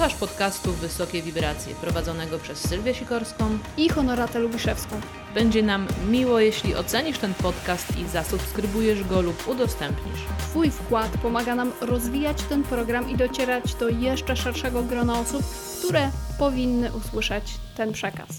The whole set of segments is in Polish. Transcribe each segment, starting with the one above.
Słuchasz podcastu Wysokie Wibracje, prowadzonego przez Sylwię Sikorską I Honoratę Lubiszewską. Będzie nam miło, jeśli ocenisz ten podcast i zasubskrybujesz go lub udostępnisz. Twój wkład pomaga nam rozwijać ten program i docierać do jeszcze szerszego grona osób, które powinny usłyszeć ten przekaz.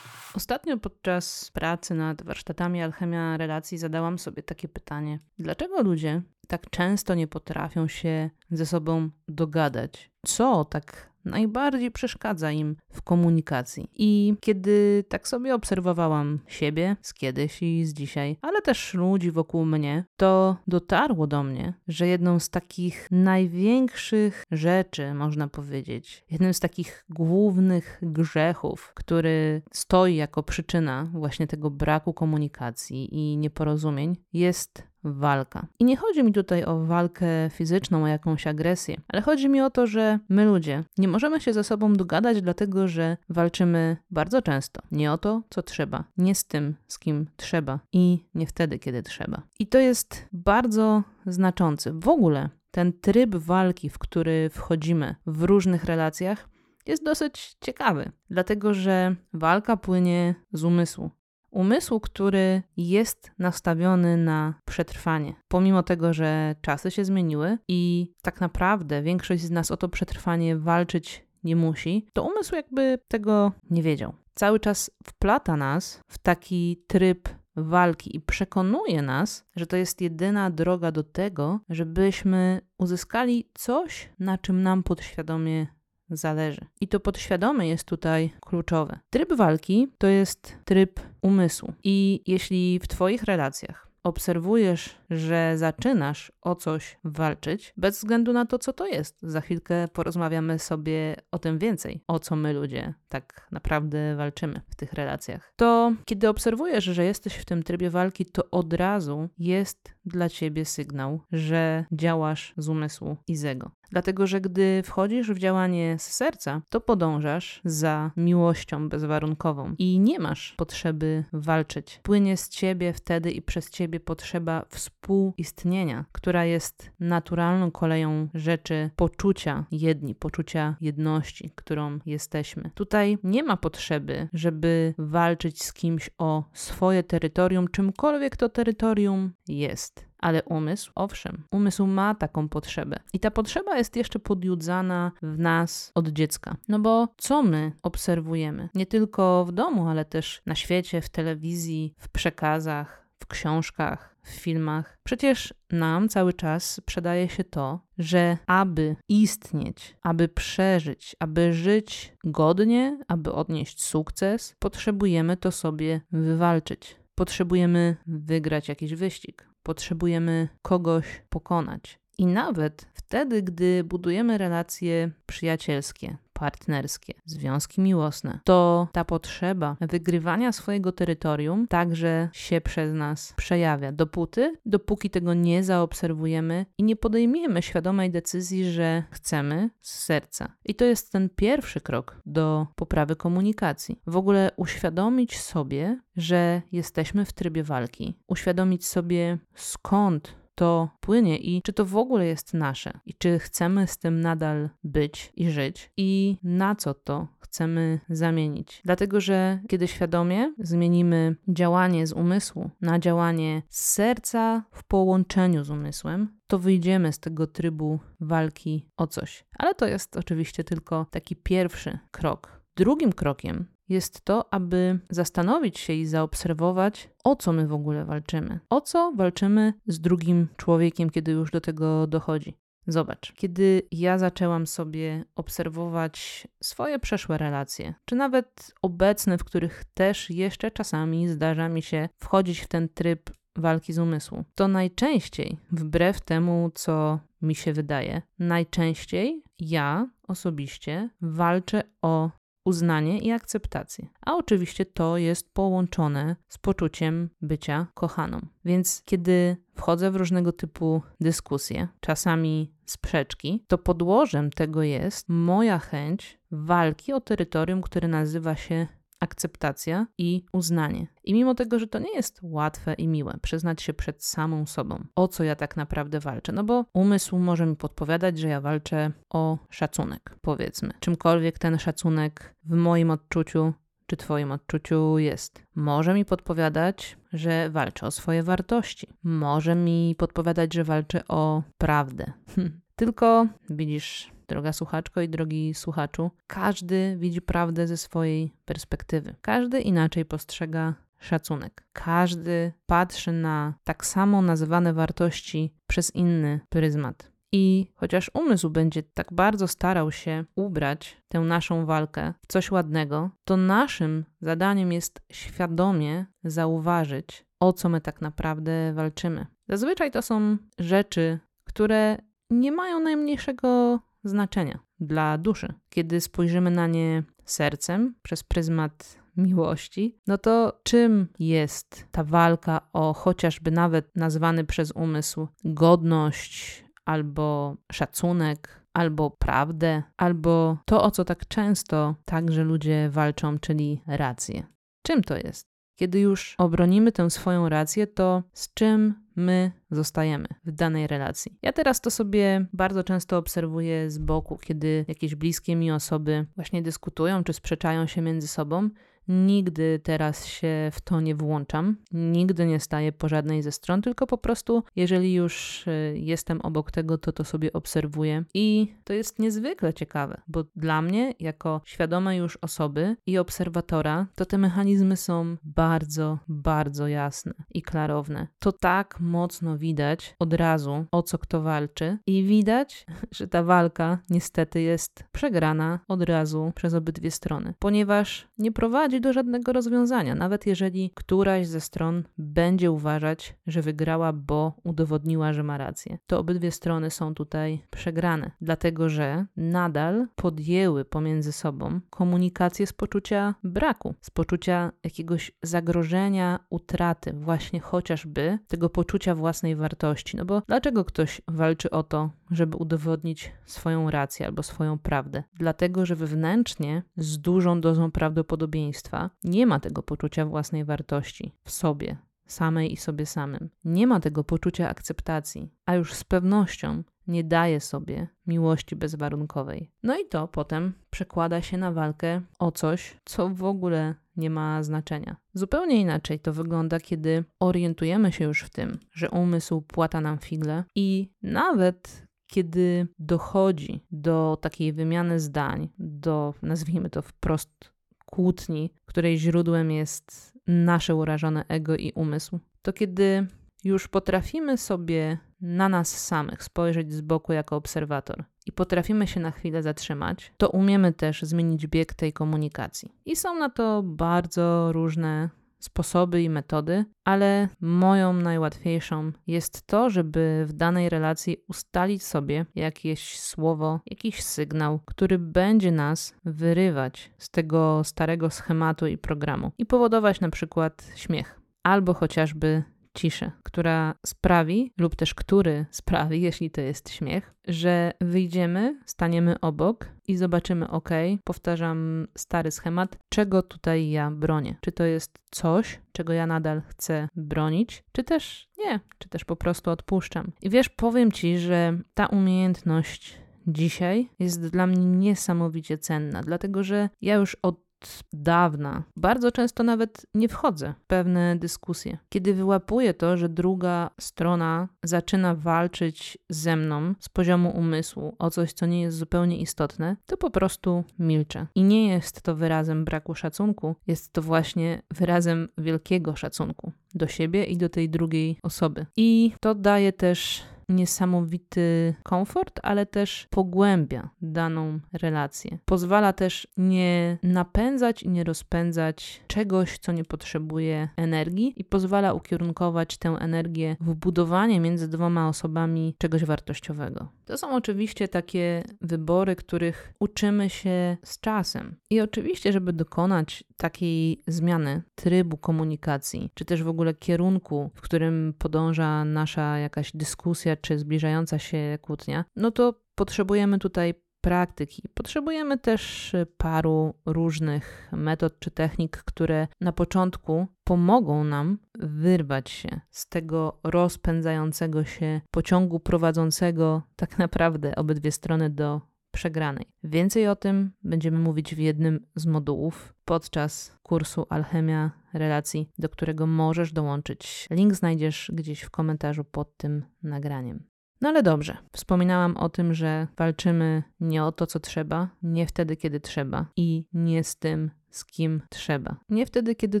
Ostatnio podczas pracy nad warsztatami Alchemia Relacji zadałam sobie takie pytanie: dlaczego ludzie tak często nie potrafią się ze sobą dogadać? Co tak najbardziej przeszkadza im w komunikacji. I kiedy tak sobie obserwowałam siebie z kiedyś i z dzisiaj, ale też ludzi wokół mnie, to dotarło do mnie, że jedną z takich największych rzeczy, można powiedzieć, jednym z takich głównych grzechów, który stoi jako przyczyna właśnie tego braku komunikacji i nieporozumień, jest walka. I nie chodzi mi tutaj o walkę fizyczną, o jakąś agresję, ale chodzi mi o to, że my ludzie nie możemy się ze sobą dogadać, dlatego że walczymy bardzo często. Nie o to, co trzeba, nie z tym, z kim trzeba i nie wtedy, kiedy trzeba. I to jest bardzo znaczący. W ogóle ten tryb walki, w który wchodzimy w różnych relacjach, jest dosyć ciekawy, dlatego że walka płynie z umysłu. Umysłu, który jest nastawiony na przetrwanie, pomimo tego, że czasy się zmieniły i tak naprawdę większość z nas o to przetrwanie walczyć nie musi, to umysł jakby tego nie wiedział. Cały czas wplata nas w taki tryb walki i przekonuje nas, że to jest jedyna droga do tego, żebyśmy uzyskali coś, na czym nam podświadomie zależy. I to podświadome jest tutaj kluczowe. Tryb walki to jest tryb umysłu. I jeśli w Twoich relacjach obserwujesz, że zaczynasz o coś walczyć, bez względu na to, co to jest. Za chwilkę porozmawiamy sobie o tym więcej, o co my ludzie tak naprawdę walczymy w tych relacjach. To kiedy obserwujesz, że jesteś w tym trybie walki, to od razu jest dla ciebie sygnał, że działasz z umysłu i z ego. Dlatego, że gdy wchodzisz w działanie z serca, to podążasz za miłością bezwarunkową i nie masz potrzeby walczyć. Płynie z ciebie wtedy i przez ciebie potrzeba współistnienia, która jest naturalną koleją rzeczy poczucia jedni, poczucia jedności, którą jesteśmy. Tutaj nie ma potrzeby, żeby walczyć z kimś o swoje terytorium, czymkolwiek to terytorium jest. Ale umysł, owszem, umysł ma taką potrzebę. I ta potrzeba jest jeszcze podjudzana w nas od dziecka. No bo co my obserwujemy? Nie tylko w domu, ale też na świecie, w telewizji, w przekazach, w książkach, w filmach. Przecież nam cały czas sprzedaje się to, że aby istnieć, aby przeżyć, aby żyć godnie, aby odnieść sukces, potrzebujemy to sobie wywalczyć. Potrzebujemy wygrać jakiś wyścig potrzebujemy kogoś pokonać. I nawet wtedy, gdy budujemy relacje przyjacielskie, partnerskie, związki miłosne, to ta potrzeba wygrywania swojego terytorium także się przez nas przejawia. Dopóty, dopóki tego nie zaobserwujemy i nie podejmiemy świadomej decyzji, że chcemy z serca. I to jest ten pierwszy krok do poprawy komunikacji. W ogóle uświadomić sobie, że jesteśmy w trybie walki, uświadomić sobie skąd to płynie i czy to w ogóle jest nasze i czy chcemy z tym nadal być i żyć i na co to chcemy zamienić. Dlatego, że kiedy świadomie zmienimy działanie z umysłu na działanie z serca w połączeniu z umysłem, to wyjdziemy z tego trybu walki o coś. Ale to jest oczywiście tylko taki pierwszy krok. Drugim krokiem jest to, aby zastanowić się i zaobserwować, o co my w ogóle walczymy. O co walczymy z drugim człowiekiem, kiedy już do tego dochodzi. Zobacz, kiedy ja zaczęłam sobie obserwować swoje przeszłe relacje, czy nawet obecne, w których też jeszcze czasami zdarza mi się wchodzić w ten tryb walki z umysłu, to najczęściej, wbrew temu, co mi się wydaje, najczęściej ja osobiście walczę o uznanie i akceptację. A oczywiście to jest połączone z poczuciem bycia kochaną. Więc kiedy wchodzę w różnego typu dyskusje, czasami sprzeczki, to podłożem tego jest moja chęć walki o terytorium, które nazywa się akceptacja i uznanie. I mimo tego, że to nie jest łatwe i miłe, przyznać się przed samą sobą, o co ja tak naprawdę walczę, no bo umysł może mi podpowiadać, że ja walczę o szacunek, powiedzmy. Czymkolwiek ten szacunek w moim odczuciu czy Twoim odczuciu jest. Może mi podpowiadać, że walczę o swoje wartości. Może mi podpowiadać, że walczę o prawdę. Tylko widzisz, droga słuchaczko i drogi słuchaczu, każdy widzi prawdę ze swojej perspektywy. Każdy inaczej postrzega szacunek. Każdy patrzy na tak samo nazywane wartości przez inny pryzmat. I chociaż umysł będzie tak bardzo starał się ubrać tę naszą walkę w coś ładnego, to naszym zadaniem jest świadomie zauważyć, o co my tak naprawdę walczymy. Zazwyczaj to są rzeczy, które nie mają najmniejszego znaczenia dla duszy. Kiedy spojrzymy na nie sercem, przez pryzmat miłości, no to czym jest ta walka o chociażby nawet nazwany przez umysł godność albo szacunek, albo prawdę, albo to, o co tak często także ludzie walczą, czyli rację. Czym to jest? Kiedy już obronimy tę swoją rację, to z czym my zostajemy w danej relacji. Ja teraz to sobie bardzo często obserwuję z boku, kiedy jakieś bliskie mi osoby właśnie dyskutują czy sprzeczają się między sobą Nigdy teraz się w to nie włączam, nigdy nie staję po żadnej ze stron, tylko po prostu, jeżeli już y, jestem obok tego, to to sobie obserwuję. I to jest niezwykle ciekawe, bo dla mnie, jako świadome już osoby i obserwatora, to te mechanizmy są bardzo, bardzo jasne i klarowne. To tak mocno widać od razu, o co kto walczy, i widać, że ta walka niestety jest przegrana od razu przez obydwie strony, ponieważ nie prowadzi do żadnego rozwiązania, nawet jeżeli któraś ze stron będzie uważać, że wygrała, bo udowodniła, że ma rację. To obydwie strony są tutaj przegrane, dlatego że nadal podjęły pomiędzy sobą komunikację z poczucia braku, z poczucia jakiegoś zagrożenia, utraty, właśnie chociażby tego poczucia własnej wartości. No bo dlaczego ktoś walczy o to, żeby udowodnić swoją rację albo swoją prawdę? Dlatego, że wewnętrznie z dużą dozą prawdopodobieństwa nie ma tego poczucia własnej wartości w sobie, samej i sobie samym. Nie ma tego poczucia akceptacji, a już z pewnością nie daje sobie miłości bezwarunkowej. No i to potem przekłada się na walkę o coś, co w ogóle nie ma znaczenia. Zupełnie inaczej to wygląda, kiedy orientujemy się już w tym, że umysł płata nam figle i nawet kiedy dochodzi do takiej wymiany zdań, do nazwijmy to wprost kłótni, której źródłem jest nasze urażone ego i umysł, to kiedy już potrafimy sobie na nas samych spojrzeć z boku jako obserwator i potrafimy się na chwilę zatrzymać, to umiemy też zmienić bieg tej komunikacji. I są na to bardzo różne sposoby i metody, ale moją najłatwiejszą jest to, żeby w danej relacji ustalić sobie jakieś słowo, jakiś sygnał, który będzie nas wyrywać z tego starego schematu i programu i powodować na przykład śmiech albo chociażby ciszę, która sprawi, lub też który sprawi, jeśli to jest śmiech, że wyjdziemy, staniemy obok i zobaczymy, ok, powtarzam stary schemat, czego tutaj ja bronię. Czy to jest coś, czego ja nadal chcę bronić, czy też nie, czy też po prostu odpuszczam. I wiesz, powiem ci, że ta umiejętność dzisiaj jest dla mnie niesamowicie cenna, dlatego że ja już od dawna, bardzo często nawet nie wchodzę w pewne dyskusje. Kiedy wyłapuję to, że druga strona zaczyna walczyć ze mną z poziomu umysłu o coś, co nie jest zupełnie istotne, to po prostu milczę. I nie jest to wyrazem braku szacunku, jest to właśnie wyrazem wielkiego szacunku do siebie i do tej drugiej osoby. I to daje też niesamowity komfort, ale też pogłębia daną relację. Pozwala też nie napędzać i nie rozpędzać czegoś, co nie potrzebuje energii i pozwala ukierunkować tę energię w budowanie między dwoma osobami czegoś wartościowego. To są oczywiście takie wybory, których uczymy się z czasem. I oczywiście, żeby dokonać takiej zmiany trybu komunikacji, czy też w ogóle kierunku, w którym podąża nasza jakaś dyskusja, czy zbliżająca się kłótnia, no to potrzebujemy tutaj praktyki. Potrzebujemy też paru różnych metod czy technik, które na początku pomogą nam wyrwać się z tego rozpędzającego się pociągu prowadzącego tak naprawdę obydwie strony do przegranej. Więcej o tym będziemy mówić w jednym z modułów podczas kursu Alchemia Relacji, do którego możesz dołączyć. Link znajdziesz gdzieś w komentarzu pod tym nagraniem. No ale dobrze, wspominałam o tym, że walczymy nie o to, co trzeba, nie wtedy, kiedy trzeba i nie z tym, z kim trzeba. Nie wtedy, kiedy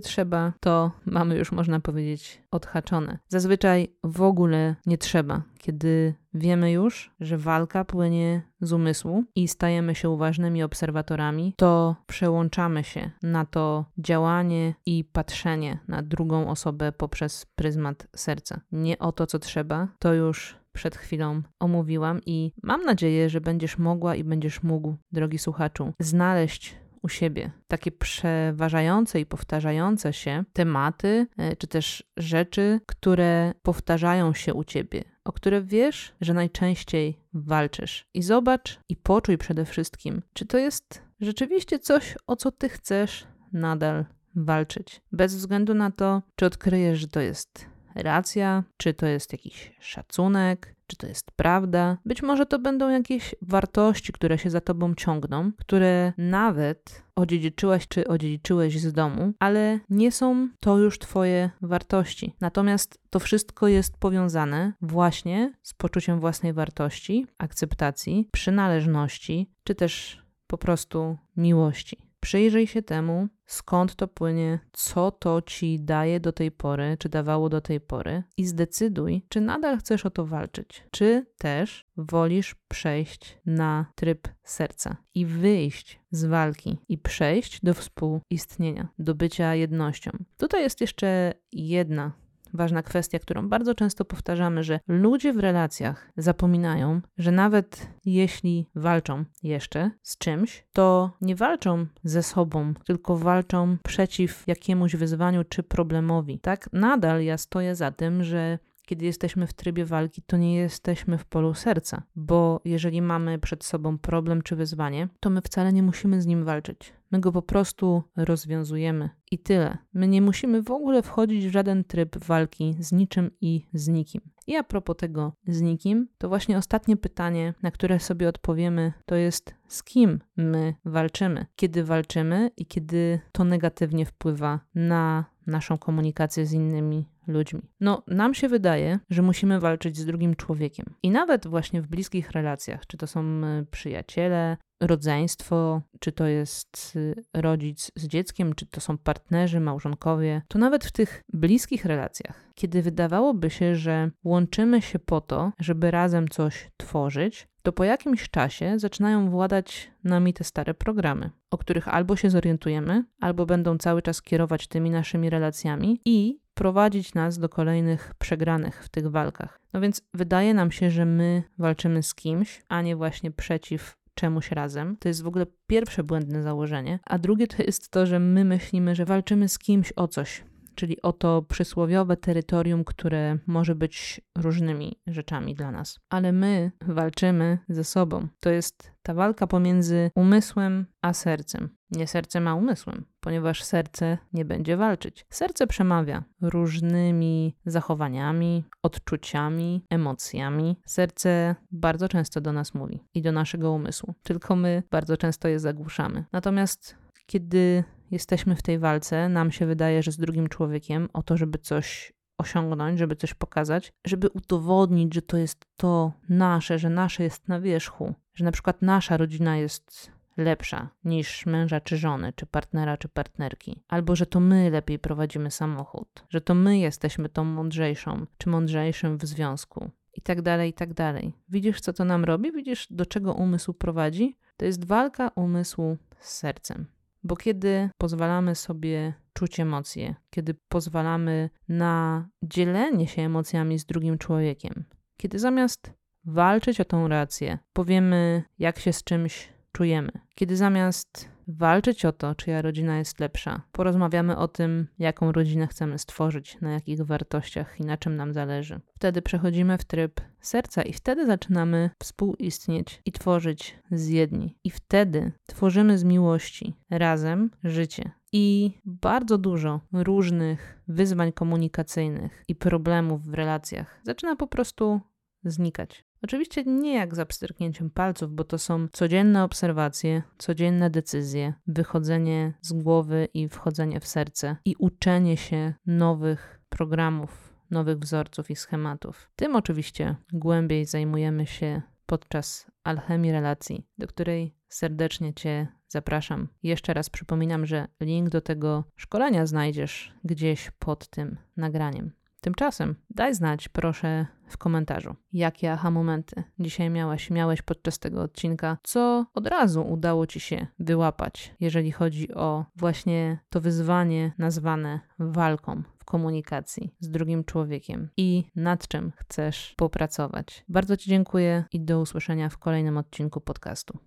trzeba, to mamy już, można powiedzieć, odhaczone. Zazwyczaj w ogóle nie trzeba, kiedy wiemy już, że walka płynie z umysłu i stajemy się uważnymi obserwatorami, to przełączamy się na to działanie i patrzenie na drugą osobę poprzez pryzmat serca. Nie o to, co trzeba, to już przed chwilą omówiłam i mam nadzieję, że będziesz mogła i będziesz mógł, drogi słuchaczu, znaleźć u siebie takie przeważające i powtarzające się tematy, e, czy też rzeczy, które powtarzają się u ciebie, o które wiesz, że najczęściej walczysz. I zobacz i poczuj przede wszystkim, czy to jest rzeczywiście coś, o co ty chcesz nadal walczyć. Bez względu na to, czy odkryjesz, że to jest racja, czy to jest jakiś szacunek, czy to jest prawda. Być może to będą jakieś wartości, które się za tobą ciągną, które nawet odziedziczyłaś czy odziedziczyłeś z domu, ale nie są to już twoje wartości. Natomiast to wszystko jest powiązane właśnie z poczuciem własnej wartości, akceptacji, przynależności, czy też po prostu miłości. Przyjrzyj się temu, skąd to płynie, co to ci daje do tej pory, czy dawało do tej pory, i zdecyduj, czy nadal chcesz o to walczyć, czy też wolisz przejść na tryb serca i wyjść z walki i przejść do współistnienia, do bycia jednością. Tutaj jest jeszcze jedna ważna kwestia, którą bardzo często powtarzamy, że ludzie w relacjach zapominają, że nawet jeśli walczą jeszcze z czymś, to nie walczą ze sobą, tylko walczą przeciw jakiemuś wyzwaniu czy problemowi. Tak, nadal ja stoję za tym, że kiedy jesteśmy w trybie walki, to nie jesteśmy w polu serca, bo jeżeli mamy przed sobą problem czy wyzwanie, to my wcale nie musimy z nim walczyć. My go po prostu rozwiązujemy i tyle. My nie musimy w ogóle wchodzić w żaden tryb walki z niczym i z nikim. I a propos tego z nikim, to właśnie ostatnie pytanie, na które sobie odpowiemy, to jest z kim my walczymy, kiedy walczymy i kiedy to negatywnie wpływa na naszą komunikację z innymi ludźmi. No, nam się wydaje, że musimy walczyć z drugim człowiekiem. I nawet właśnie w bliskich relacjach, czy to są e, przyjaciele, rodzeństwo, czy to jest y, rodzic z dzieckiem, czy to są partnerzy, małżonkowie, to nawet w tych bliskich relacjach, kiedy wydawałoby się, że łączymy się po to, żeby razem coś tworzyć, to po jakimś czasie zaczynają władać nami te stare programy, o których albo się zorientujemy, albo będą cały czas kierować tymi naszymi relacjami i prowadzić nas do kolejnych przegranych w tych walkach. No więc wydaje nam się, że my walczymy z kimś, a nie właśnie przeciw czemuś razem. To jest w ogóle pierwsze błędne założenie. A drugie to jest to, że my myślimy, że walczymy z kimś o coś, czyli o to przysłowiowe terytorium, które może być różnymi rzeczami dla nas. Ale my walczymy ze sobą. To jest ta walka pomiędzy umysłem a sercem. Nie sercem a umysłem, ponieważ serce nie będzie walczyć. Serce przemawia różnymi zachowaniami, odczuciami, emocjami. Serce bardzo często do nas mówi i do naszego umysłu, tylko my bardzo często je zagłuszamy. Natomiast kiedy jesteśmy w tej walce, nam się wydaje, że z drugim człowiekiem, o to, żeby coś osiągnąć, żeby coś pokazać, żeby udowodnić, że to jest to nasze, że nasze jest na wierzchu, że na przykład nasza rodzina jest lepsza niż męża czy żony, czy partnera czy partnerki, albo że to my lepiej prowadzimy samochód, że to my jesteśmy tą mądrzejszą czy mądrzejszym w związku. I tak dalej, i tak dalej. Widzisz, co to nam robi? Widzisz, do czego umysł prowadzi? To jest walka umysłu z sercem. Bo kiedy pozwalamy sobie czuć emocje, kiedy pozwalamy na dzielenie się emocjami z drugim człowiekiem, kiedy zamiast walczyć o tą rację, powiemy, jak się z czymś czujemy, kiedy zamiast walczyć o to, czyja rodzina jest lepsza, porozmawiamy o tym, jaką rodzinę chcemy stworzyć, na jakich wartościach i na czym nam zależy. Wtedy przechodzimy w tryb serca i wtedy zaczynamy współistnieć i tworzyć z jedni. I wtedy tworzymy z miłości razem życie. I bardzo dużo różnych wyzwań komunikacyjnych i problemów w relacjach zaczyna po prostu znikać. Oczywiście nie jak za pstryknięciem palców, bo to są codzienne obserwacje, codzienne decyzje, wychodzenie z głowy i wchodzenie w serce i uczenie się nowych programów, nowych wzorców i schematów. Tym oczywiście głębiej zajmujemy się podczas alchemii relacji, do której serdecznie Cię zapraszam. Jeszcze raz przypominam, że link do tego szkolenia znajdziesz gdzieś pod tym nagraniem. Tymczasem daj znać, proszę, w komentarzu, jakie aha momenty dzisiaj miałeś, miałeś podczas tego odcinka, co od razu udało ci się wyłapać, jeżeli chodzi o właśnie to wyzwanie nazwane walką komunikacji z drugim człowiekiem i nad czym chcesz popracować. Bardzo Ci dziękuję i do usłyszenia w kolejnym odcinku podcastu.